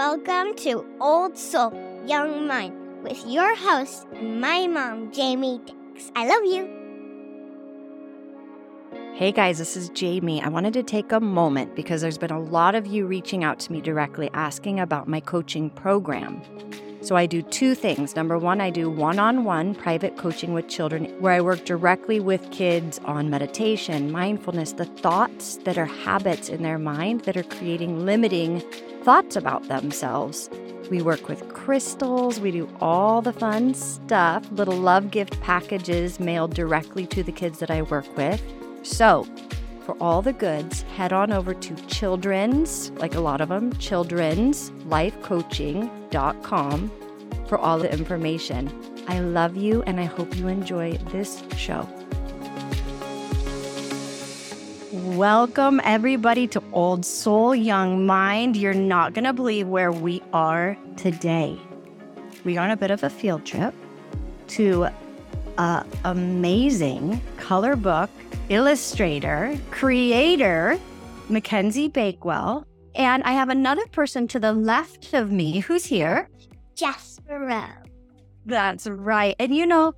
Welcome to Old Soul, Young Mind with your host and my mom, Jamie Dix. I love you. Hey guys, this is Jamie. I wanted to take a moment because there's been a lot of you reaching out to me directly asking about my coaching program. So I do two things. Number one, I do one on one private coaching with children where I work directly with kids on meditation, mindfulness, the thoughts that are habits in their mind that are creating limiting thoughts about themselves. We work with crystals, we do all the fun stuff, little love gift packages mailed directly to the kids that I work with. So, for all the goods, head on over to children's, like a lot of them, children'slifecoaching.com for all the information. I love you and I hope you enjoy this show. Welcome, everybody, to Old Soul Young Mind. You're not going to believe where we are today. We are on a bit of a field trip to an amazing color book illustrator, creator, Mackenzie Bakewell. And I have another person to the left of me who's here. Jasper Rose. That's right. And you know,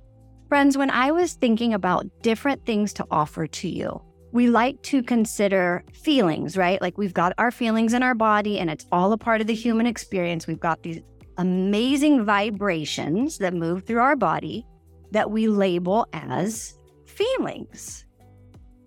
friends, when I was thinking about different things to offer to you, we like to consider feelings, right? Like we've got our feelings in our body and it's all a part of the human experience. We've got these amazing vibrations that move through our body that we label as feelings.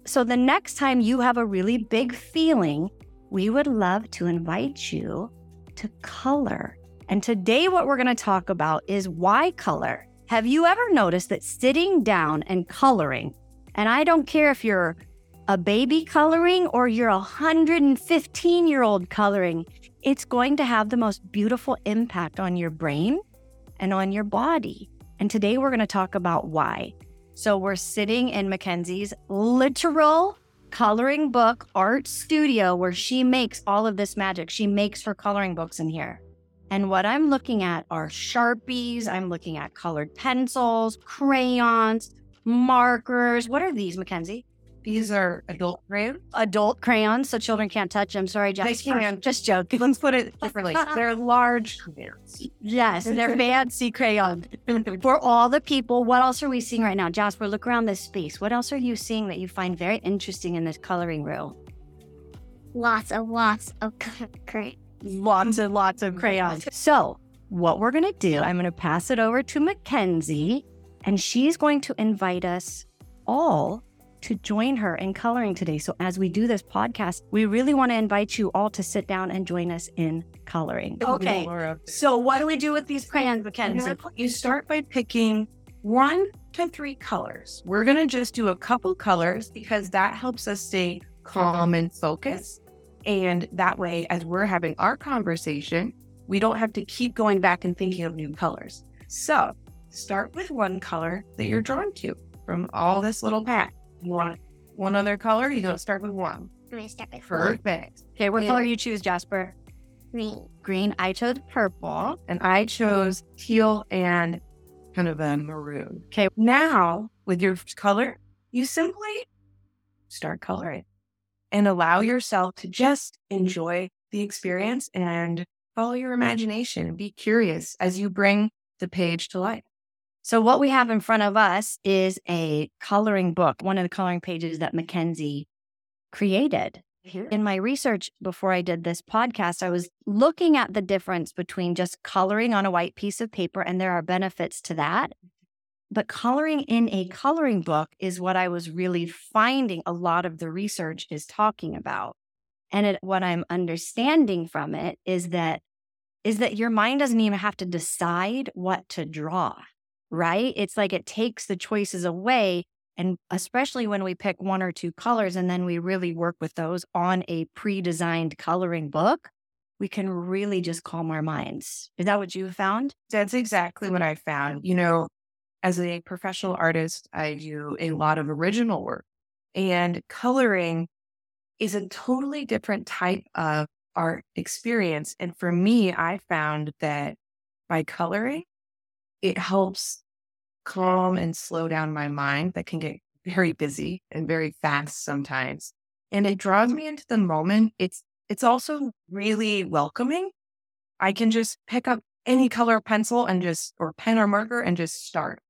So the next time you have a really big feeling, we would love to invite you to color. And today, what we're going to talk about is why color. Have you ever noticed that sitting down and coloring, and I don't care if you're a baby coloring or you're a 115 year old coloring, it's going to have the most beautiful impact on your brain and on your body. And today, we're going to talk about why. So we're sitting in Mackenzie's literal coloring book art studio where she makes all of this magic. She makes her coloring books in here. And what I'm looking at are Sharpies, I'm looking at colored pencils, crayons, markers. What are these, Mackenzie? These are adult crayons. Adult crayons, so children can't touch them. Sorry, Jeff. They can. Just joking. Let's put it differently. They're large crayons. Yes, they're fancy crayons. For all the people, what else are we seeing right now? Jasper, look around this space. What else are you seeing that you find very interesting in this coloring room? Lots and lots of great. Lots and lots of crayons. So, what we're going to do, I'm going to pass it over to Mackenzie, and she's going to invite us all to join her in coloring today. So, as we do this podcast, we really want to invite you all to sit down and join us in coloring. Okay. So, what do we do with these crayons, Mackenzie? You start by picking one to three colors. We're going to just do a couple colors because that helps us stay calm and focused. And that way, as we're having our conversation, we don't have to keep going back and thinking of new colors. So, start with one color that you're drawn to from all this little pack. You want one other color? You don't start with one. I'm going to start with Perfect. Okay, what Yeah. color you choose, Jasper? green. Green. I chose purple. And I chose teal and kind of a maroon. Okay. Now, with your color, you simply start coloring and allow yourself to just enjoy the experience and follow your imagination and be curious as you bring the page to life. So, what we have in front of us is a coloring book, one of the coloring pages that Mackenzie created. In my research before I did this podcast, I was looking at the difference between just coloring on a white piece of paper, and there are benefits to that. But coloring in a coloring book is what I was really finding a lot of the research is talking about. And it, what I'm understanding from it is that is that your mind doesn't even have to decide what to draw right? It's like it takes the choices away. And especially when we pick one or two colors and then we really work with those on a pre designed coloring book, we can really just calm our minds. Is that what you found? That's exactly what I found. You know, as a professional artist, I do a lot of original work, and coloring is a totally different type of art experience. And for me, I found that by coloring, it helps calm and slow down my mind that can get very busy and very fast sometimes. And it draws me into the moment. It's it's also really welcoming I can just pick up any color pencil and just, or pen or marker and just start.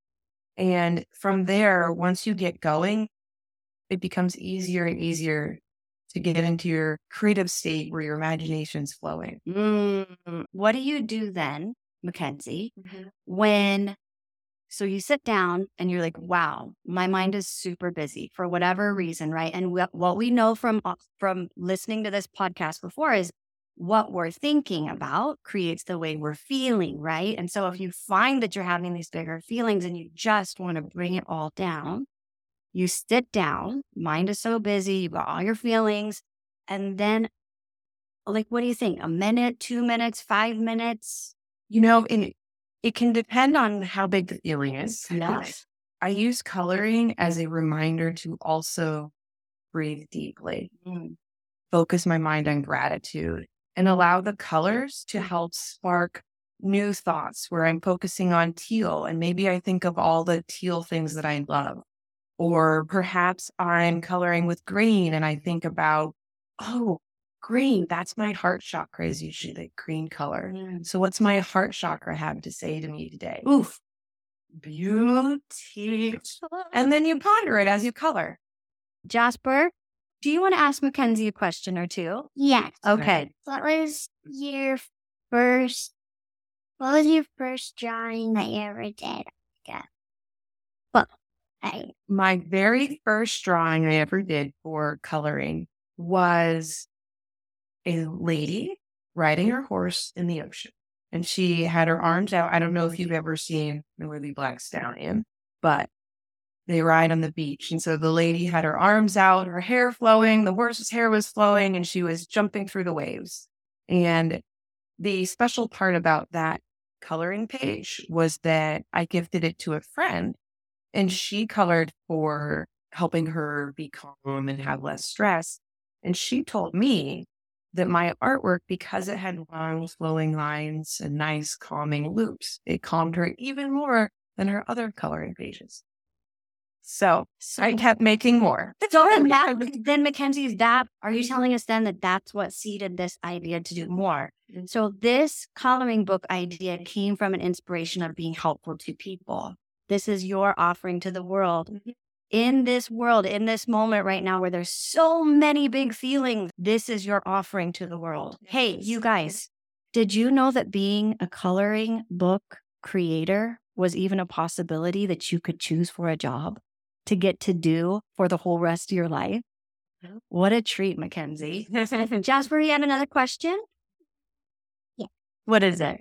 And from there, once you get going, it becomes easier and easier to get into your creative state where your imagination's flowing. Mm, what do you do then, Mackenzie, when so you sit down and you're like, wow, my mind is super busy for whatever reason, right? And wh- what we know from uh, from listening to this podcast before is what we're thinking about creates the way we're feeling, right? And so if you find that you're having these bigger feelings and you just want to bring it all down, you sit down, mind is so busy, you've got all your feelings, and then like what do you think? A minute, two minutes, five minutes? You know, and it, can depend on how big the feeling is. Yes. I use coloring as a reminder to also breathe deeply, Mm. focus my mind on gratitude, and allow the colors to help spark new thoughts where I'm focusing on teal. And maybe I think of all the teal things that I love. Or perhaps I'm coloring with green and I think about, oh, green, that's my heart chakra is usually the green color. Mm. So what's my heart chakra have to say to me today? Oof. Beauty. And then you ponder it as you color. Jasper, do you want to ask Mackenzie a question or two? Yes. Okay. What was your first? What was your first drawing that you ever did? Yeah. Well, I My very first drawing I ever did for coloring was a lady mm-hmm. riding mm-hmm. her horse in the ocean. And she had her arms out. I don't know if you've ever seen the Willie Black Stallion, but they ride on the beach. And so the lady had her arms out, her hair flowing, the horse's hair was flowing, and she was jumping through the waves. And the special part about that coloring page was that I gifted it to a friend and she colored for helping her be calm and have less stress. And she told me that my artwork, because it had long flowing lines and nice calming loops, it calmed her even more than her other coloring pages. So I kept making more. So then, that, then that are you telling us then that that's what seeded this idea to do more? Mm. So this coloring book idea came from an inspiration of being helpful to people. This is your offering to the world. Mm-hmm. In this world, in this moment right now where there's so many big feelings, this is your offering to the world. Hey, you guys, did you know that being a coloring book creator was even a possibility that you could choose for a job to get to do for the whole rest of your life? What a treat, Mackenzie. Jasper, you had another question? Yeah. What is it?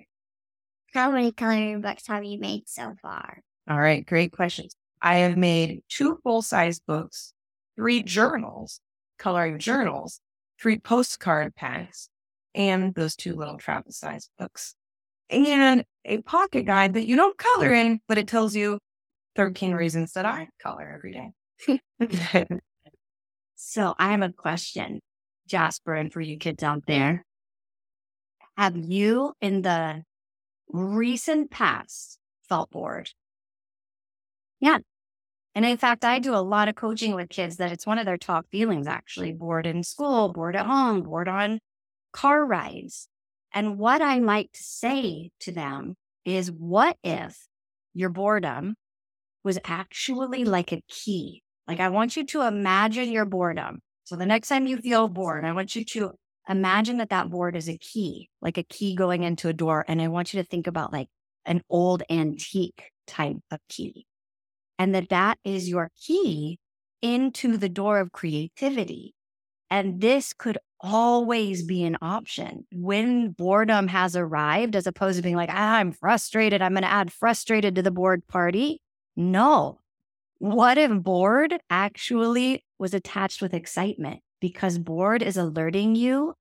how many coloring books have you made so far? All right, great questions. I have made two full size books, three journals, coloring journals, three postcard packs, and those two little travel size books, and a pocket guide that you don't color in, but it tells you 13 reasons that I color every day. So I have a question, Jasper, and for you kids out there. Have you in the recent past felt bored? Yeah. And in fact, I do a lot of coaching with kids that it's one of their top feelings actually bored in school, bored at home, bored on car rides. And what I like to say to them is what if your boredom was actually like a key? Like, I want you to imagine your boredom. So the next time you feel bored, I want you to imagine that that board is a key, like a key going into a door. And I want you to think about like an old antique type of key. And that that is your key into the door of creativity. And this could always be an option when boredom has arrived, as opposed to being like, ah, I'm frustrated. I'm going to add frustrated to the board party. No. What if bored actually was attached with excitement? Because bored is alerting you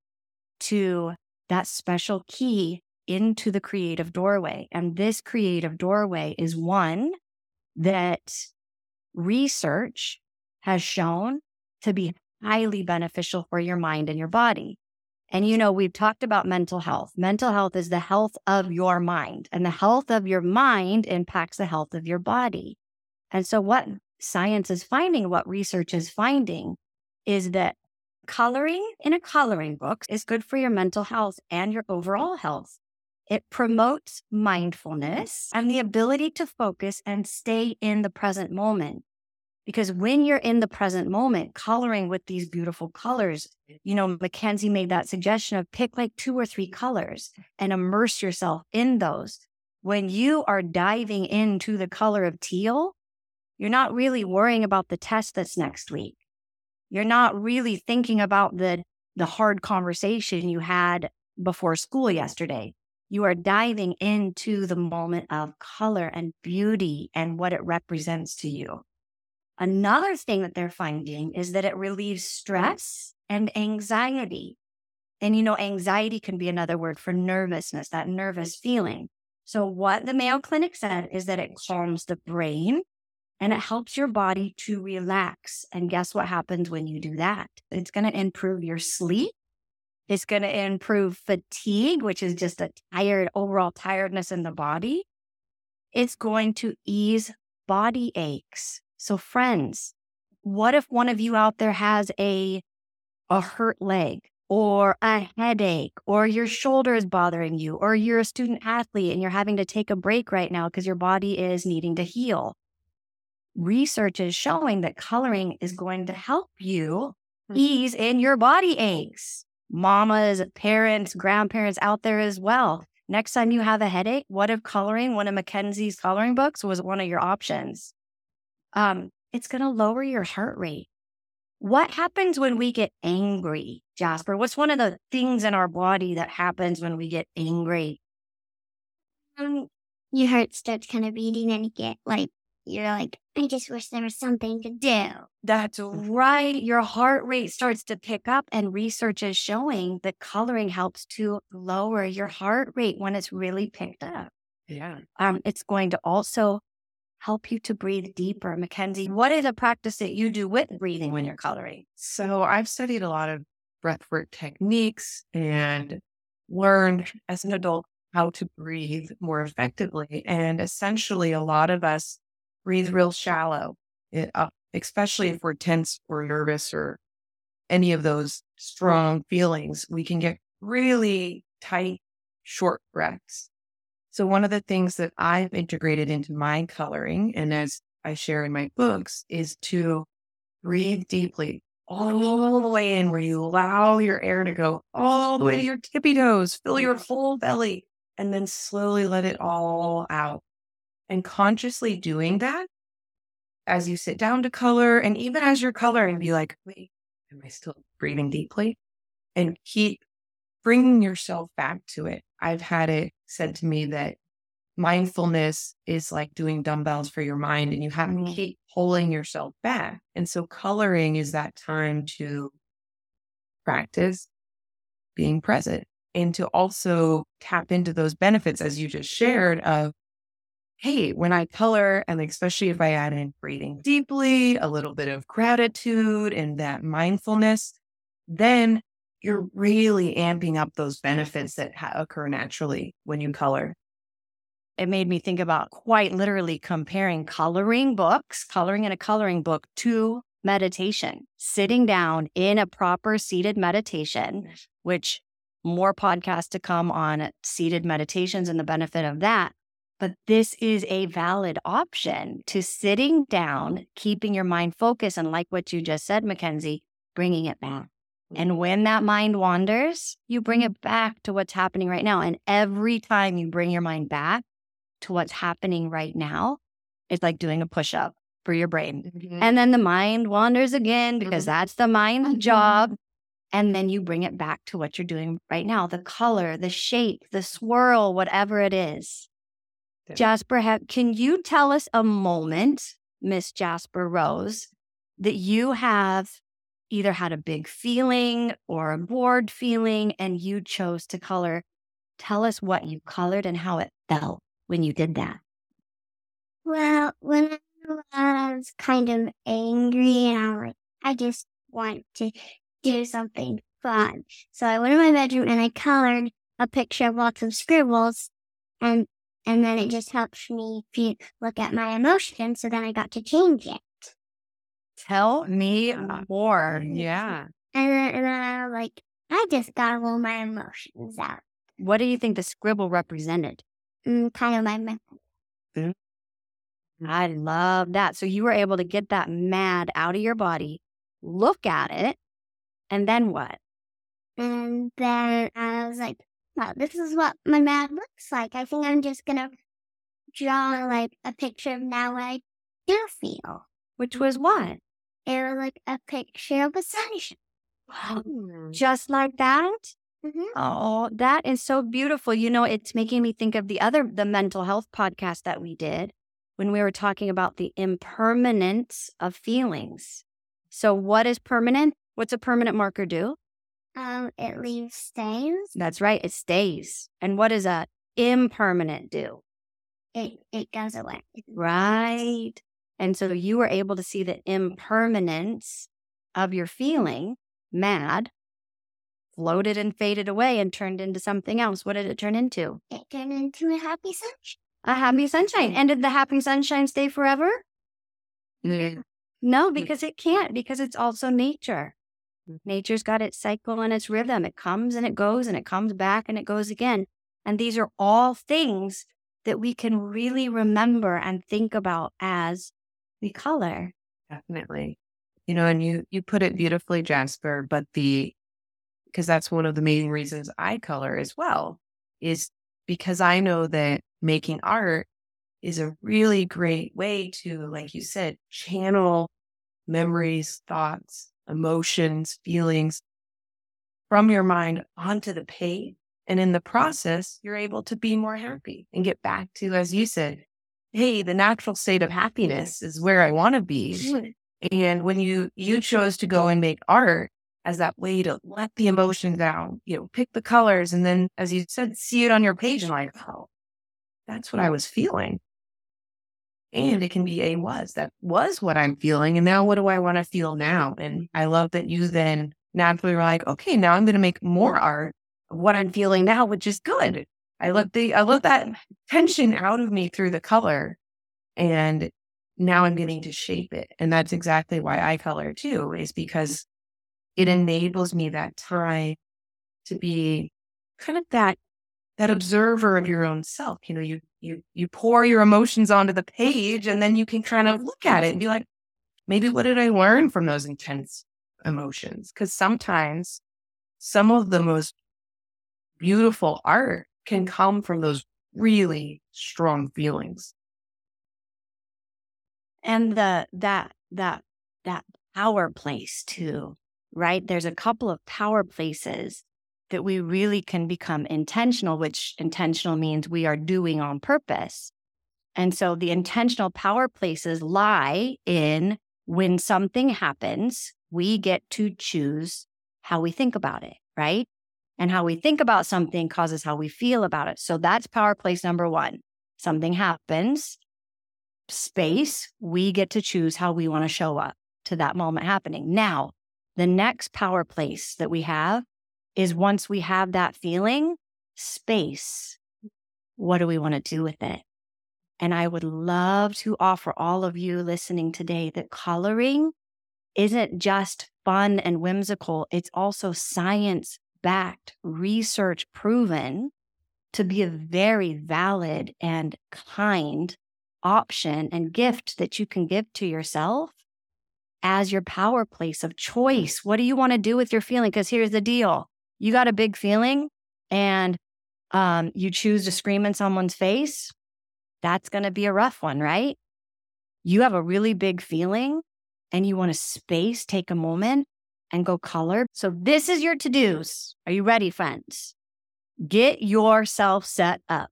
to that special key into the creative doorway. And this creative doorway is one that research has shown to be highly beneficial for your mind and your body. And you know, we've talked about mental health. Mental health is the health of your mind, and the health of your mind impacts the health of your body. And so, what science is finding, what research is finding, is that coloring in a coloring book is good for your mental health and your overall health. It promotes mindfulness and the mm-hmm. ability to focus and stay in the present moment. Because when you're in the present moment, coloring with these beautiful colors, you know, Mackenzie made that suggestion of pick like two or three colors and immerse yourself in those. When you are diving into the color of teal, you're not really worrying about the test that's next week. You're not really thinking about the, the hard conversation you had before school yesterday. You are diving into the moment of color and beauty and what it represents to you. Another thing that they're finding is that it relieves stress and anxiety. And you know, anxiety can be another word for nervousness, that nervous feeling. So, what the Mayo Clinic said is that it calms the brain and it helps your body to relax. And guess what happens when you do that? It's going to improve your sleep. It's going to improve fatigue, which is just a tired, overall tiredness in the body. It's going to ease body aches. So, friends, what if one of you out there has a, a hurt leg or a headache or your shoulder is bothering you or you're a student athlete and you're having to take a break right now because your body is needing to heal? Research is showing that coloring is going to help you hmm. ease in your body aches. Mamas, parents, grandparents out there as well. Next time you have a headache, what if coloring one of Mackenzie's coloring books was one of your options? um, it's going to lower your heart rate. What happens when we get angry, Jasper? What's one of the things in our body that happens when we get angry? Um, your heart starts kind of beating and you get like, you're like, I just wish there was something to do. That's right. Your heart rate starts to pick up, and research is showing that coloring helps to lower your heart rate when it's really picked up. Yeah. Um, it's going to also help you to breathe deeper. Mackenzie, what is a practice that you do with breathing when you're coloring? So I've studied a lot of breathwork techniques and learned as an adult how to breathe more effectively. And essentially, a lot of us breathe real shallow, it, uh, especially if we're tense or nervous or any of those strong feelings. We can get really tight, short breaths. So, one of the things that I've integrated into my coloring, and as I share in my books, is to breathe deeply all the way in, where you allow your air to go all the way to your tippy toes, fill your whole belly, and then slowly let it all out. And consciously doing that as you sit down to color, and even as you're coloring, be like, wait, am I still breathing deeply? And keep bringing yourself back to it. I've had it said to me that mindfulness is like doing dumbbells for your mind and you have to mm-hmm. keep pulling yourself back. And so coloring is that time to practice being present and to also tap into those benefits as you just shared of hey, when I color, and especially if I add in breathing deeply, a little bit of gratitude and that mindfulness, then you're really amping up those benefits that ha- occur naturally when you color. It made me think about quite literally comparing coloring books, coloring in a coloring book to meditation, sitting down in a proper seated meditation, which more podcasts to come on seated meditations and the benefit of that. But this is a valid option to sitting down, keeping your mind focused. And like what you just said, Mackenzie, bringing it back. And when that mind wanders, you bring it back to what's happening right now. And every time you bring your mind back to what's happening right now, it's like doing a push up for your brain. Mm-hmm. And then the mind wanders again because mm-hmm. that's the mind's mm-hmm. job. And then you bring it back to what you're doing right now the color, the shape, the swirl, whatever it is. Yeah. Jasper, have, can you tell us a moment, Miss Jasper Rose, that you have either had a big feeling or a bored feeling and you chose to color. Tell us what you colored and how it felt when you did that. Well, when I was kind of angry and I was like, I just want to do something fun. So I went in my bedroom and I colored a picture of lots of scribbles and and then it just helps me look at my emotions so then I got to change it. Tell me more. Yeah. And then, and then I was like, I just got all my emotions out. What do you think the scribble represented? Mm, kind of my method. I love that. So you were able to get that mad out of your body, look at it, and then what? And then I was like, wow, this is what my mad looks like. I think I'm just gonna draw like a picture of now what I do feel. Which was what? It was like a picture of a sunshine. Just like that? hmm Oh, that is so beautiful. You know, it's making me think of the other, the mental health podcast that we did when we were talking about the impermanence of feelings. So, what is permanent? What's a permanent marker do? Um, it leaves stains. That's right, it stays. And what does a impermanent do? It it goes away. Right. And so you were able to see the impermanence of your feeling, mad, floated and faded away and turned into something else. What did it turn into? It turned into a happy sunshine. A happy sunshine. And did the happy sunshine stay forever? Yeah. No, because it can't, because it's also nature. Mm. Nature's got its cycle and its rhythm. It comes and it goes and it comes back and it goes again. And these are all things that we can really remember and think about as we color. Definitely. You know, and you you put it mm. beautifully, Jasper, but the because that's one of the main reasons I color as well, is because I know that making art is a really great way to, like you said, channel memories, thoughts, emotions, feelings from your mind onto the page. And in the process, you're able to be more happy and get back to, as you said, hey, the natural state of happiness is where I want to be. Mm. And when you you chose to go and make art as that way to let the emotions out, you know, pick the colors, and then, as you said, see it on your page and like, oh, that's what I was feeling. And it can be a was that was what I'm feeling, and now what do I want to feel now? And I love that you then naturally were like, okay, now I'm going to make more art of what I'm feeling now, which is good. I let the I let that tension out of me through the color, and now I'm getting to shape it. And that's exactly why I color too, is because it enables me that time to be kind of that that observer of your own self. You know, you you you pour your emotions onto the page and then you can kind of look at it and be like, maybe what did I learn from those intense emotions? Because sometimes some of the most beautiful art can come from those really strong feelings. And the that that that power place too, right? There's a couple of power places that we really can become intentional, which intentional means we are doing on purpose. And so the intentional power places lie in when something happens, we get to choose how we think about it, right? And how we think about something causes how we feel about it. So that's power place number one. Something happens, space, we get to choose how we want to show up to that moment happening. Now, the next power place that we have is once we have that feeling, space. What do we want to do with it? And I would love to offer all of you listening today that coloring isn't just fun and whimsical, it's also science backed, research proven to be a very valid and kind option and gift that you can give to yourself as your power place of choice. What do you want to do with your feeling? Because here's the deal you got a big feeling and um, you choose to scream in someone's face, that's going to be a rough one, right? You have a really big feeling and you want to space, take a moment and go color. So, this is your to dos. Are you ready, friends? Get yourself set up.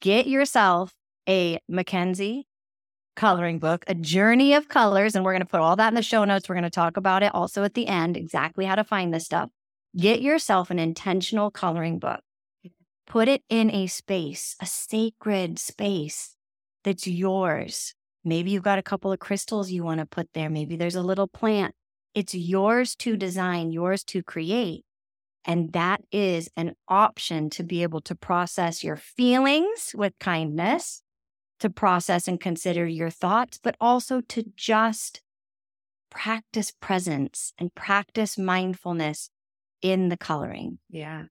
Get yourself a Mackenzie coloring book, A Journey of Colors. And we're going to put all that in the show notes. We're going to talk about it also at the end, exactly how to find this stuff. Get yourself an intentional coloring book. Put it in a space, a sacred space that's yours. Maybe you've got a couple of crystals you want to put there. Maybe there's a little plant. It's yours to design, yours to create. And that is an option to be able to process your feelings with kindness, to process and consider your thoughts, but also to just practice presence and practice mindfulness in the coloring. Yeah.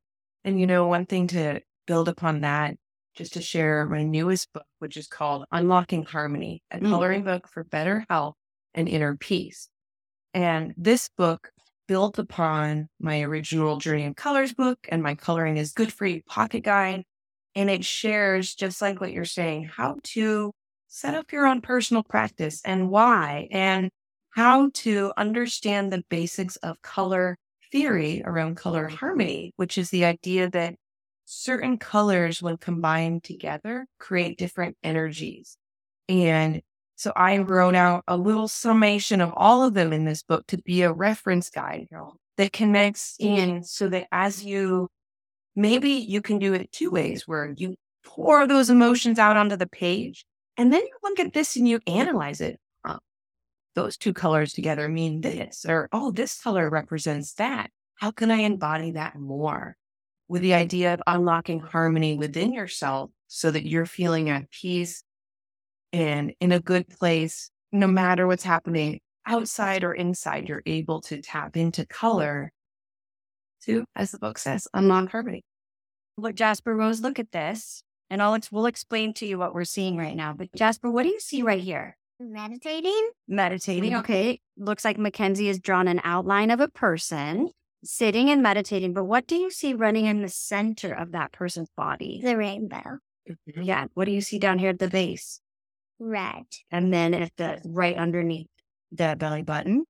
And you know, one thing to build upon that, just to share my newest book, which is called Unlocking Harmony, a Mm. coloring book for better health and inner peace. And this book built upon my original Journey in Colors book and my Coloring is Good for You pocket guide. And it shares, just like what you're saying, how to set up your own personal practice and why, and how to understand the basics of color theory around color harmony, which is the idea that certain colors, when combined together, create different energies. And so I wrote out a little summation of all of them in this book to be a reference guide that connects in so that as you maybe you can do it two ways where you pour those emotions out onto the page and then you look at this and you analyze it. Those two colors together mean this, or oh, this color represents that. How can I embody that more? With the idea of unlocking harmony within yourself so that you're feeling at peace and in a good place, no matter what's happening outside or inside, you're able to tap into color to, as the book says, unlock harmony. Look, Jasper Rose, look at this. And I'll we'll explain to you what we're seeing right now. But Jasper, what do you see right here? Meditating? Meditating. Okay. Looks like Mackenzie has drawn an outline of a person sitting and meditating. But what do you see running in the center of that person's body? The rainbow. Mm-hmm. Yeah. What do you see down here at the base? Red. And then at the right underneath the belly button.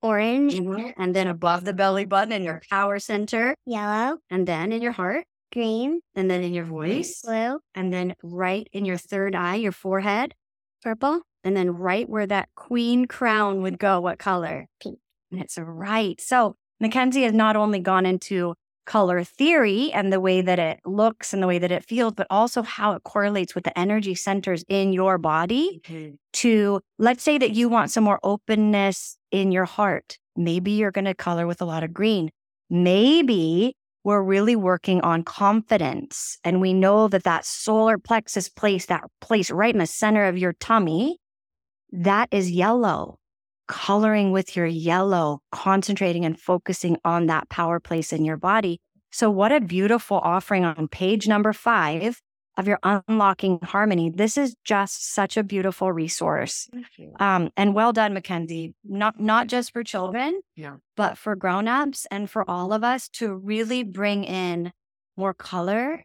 Orange. Mm-hmm, and then above the belly button in your power center. Yellow. And then in your heart. Green. And then in your voice. Blue. And then right in your third eye, your forehead. Purple. And then right where that queen crown would go, what color? Pink. That's right. So Mackenzie has not only gone into color theory and the way that it looks and the way that it feels, but also how it correlates with the energy centers in your body mm-hmm. to let's say that you want some more openness in your heart. Maybe you're going to color with a lot of green. Maybe we're really working on confidence. And we know that that solar plexus place, that place right in the center of your tummy, that is yellow. Coloring with your yellow, concentrating and focusing on that power place in your body. So, what a beautiful offering on page number five of your Unlocking Harmony. This is just such a beautiful resource. Um, and well done, Mackenzie. Not not just for children, Yeah. but for grown-ups and for all of us to really bring in more color,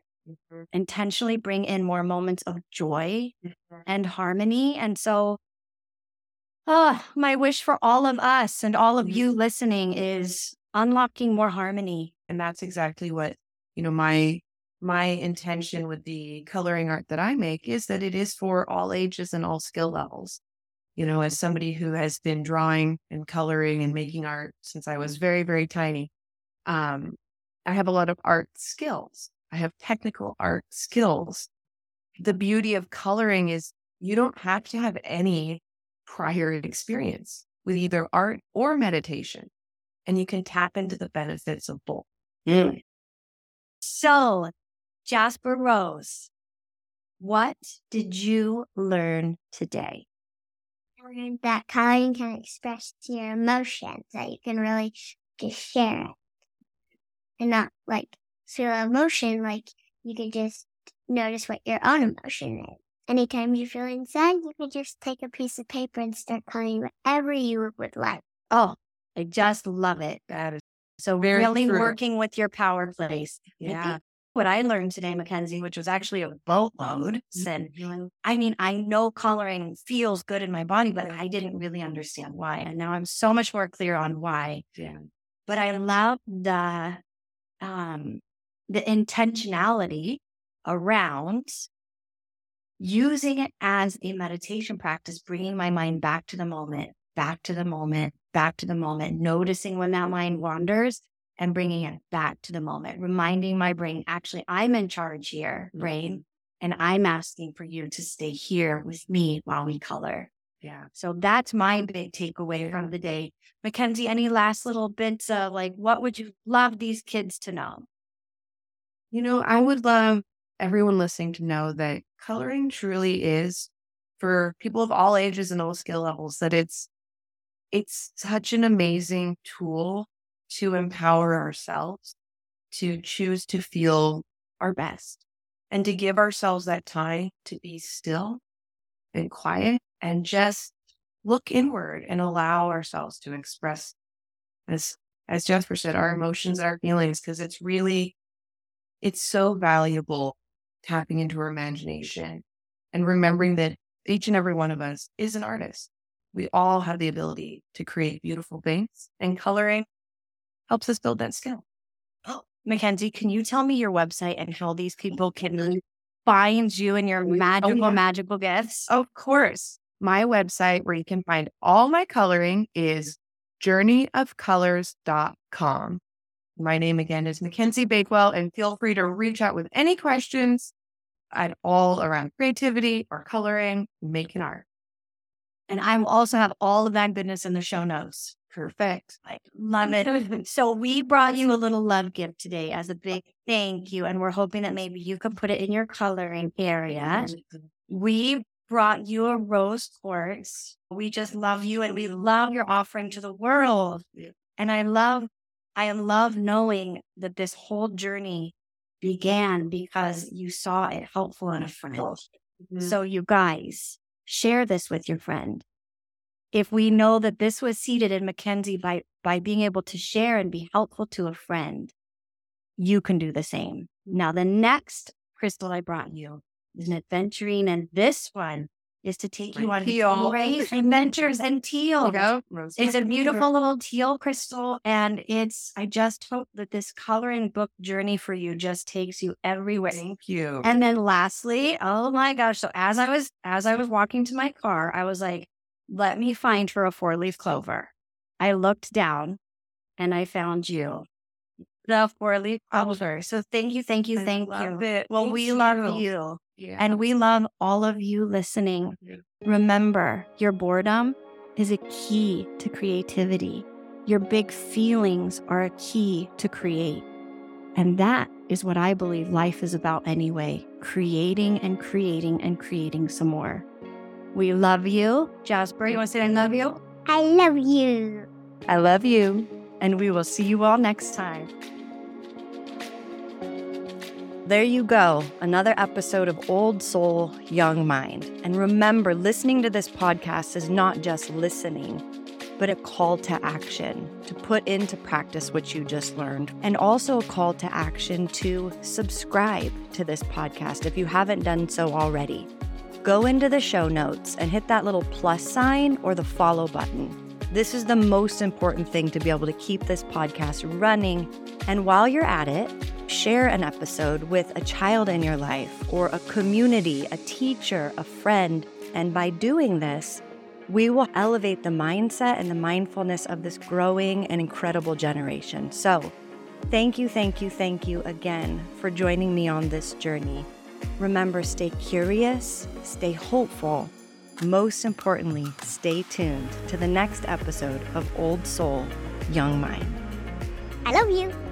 intentionally bring in more moments of joy and harmony. And so ah, my wish for all of us and all of you listening is unlocking more harmony. And that's exactly what, you know, my my intention with the coloring art that I make is that it is for all ages and all skill levels. You know, as somebody who has been drawing and coloring and making art since I was very, very tiny, um, I have a lot of art skills. I have technical art skills. The beauty of coloring is you don't have to have any prior experience with either art or meditation, and you can tap into the benefits of both. So, Jasper Rose, what did you learn today? I learned that coloring can express your emotions, that you can really just share it. And not like feel emotion, like you could just notice what your own emotion is. Anytime you feel inside, you can just take a piece of paper and start coloring whatever you would like. Oh, I just love it. That is So, Very really true. working with your power place. And Yeah. What I learned today, Mackenzie, which was actually a boatload, said, I mean, I know coloring feels good in my body, but I didn't really understand why. And now I'm so much more clear on why. yeah. But I love the um the intentionality around using it as a meditation practice, bringing my mind back to the moment, back to the moment, back to the moment, noticing when that mind wanders and bringing it back to the moment, reminding my brain, actually, I'm in charge here, mm-hmm. brain, and I'm asking for you to stay here with me while we color. Yeah. So that's my big takeaway from the day. Mackenzie, any last little bits of like, what would you love these kids to know? You know, I would love everyone listening to know that coloring truly is for people of all ages and all skill levels, that it's it's such an amazing tool to empower ourselves to choose to feel our best and to give ourselves that time to be still and quiet and just look inward and allow ourselves to express as as Jasper said, our emotions, our feelings, because it's really it's so valuable tapping into our imagination and remembering that each and every one of us is an artist. We all have the ability to create beautiful things, and coloring helps us build that skill. Oh, Mackenzie, can you tell me your website and how these oh, people can find you and your oh, oh, magical, oh, yeah. magical gifts? Of course. My website where you can find all my coloring is journeyofcolors.com. My name again is Mackenzie Bakewell, and feel free to reach out with any questions at all around creativity or coloring, making art. And I will also have all of that goodness in the show notes. Perfect. I love it. so we brought you a little love gift today as a big thank you. And we're hoping that maybe you can put it in your coloring area. We brought you a rose quartz. We just love you and we love your offering to the world. And I love, I love knowing that this whole journey began because you saw it helpful in a friend. Mm-hmm. So you guys share this with your friend. If we know that this was seeded in Mackenzie by, by being able to share and be helpful to a friend, you can do the same. Now, the next crystal I brought you is an aventurine, and this one is to take you on teal. great adventures and teal. It's a beautiful little teal crystal, and it's. I just hope that this coloring book journey for you just takes you everywhere. Thank you. And then lastly, oh my gosh! So as I was as I was walking to my car, I was like, "Let me find her a four leaf clover." I looked down, and I found you the four leaf oh, clover. So thank you, thank you, thank you. It. Well, thank we you. love you. Yeah. And we love all of you listening. Remember, your boredom is a key to creativity. Your big feelings are a key to create. And that is what I believe life is about anyway creating and creating and creating some more. We love you. Jasper, you want to say I love you? I love you. I love you. And we will see you all next time. There you go, another episode of Old Soul, Young Mind. And remember, listening to this podcast is not just listening, but a call to action to put into practice what you just learned, and also a call to action to subscribe to this podcast if you haven't done so already. Go into the show notes and hit that little plus sign or the follow button. This is the most important thing to be able to keep this podcast running. And while you're at it, share an episode with a child in your life or a community, a teacher, a friend. And by doing this, we will elevate the mindset and the mindfulness of this growing and incredible generation. So, thank you, thank you, thank you again for joining me on this journey. Remember, stay curious, stay hopeful. Most importantly, stay tuned to the next episode of Old Soul, Young Mind. I love you.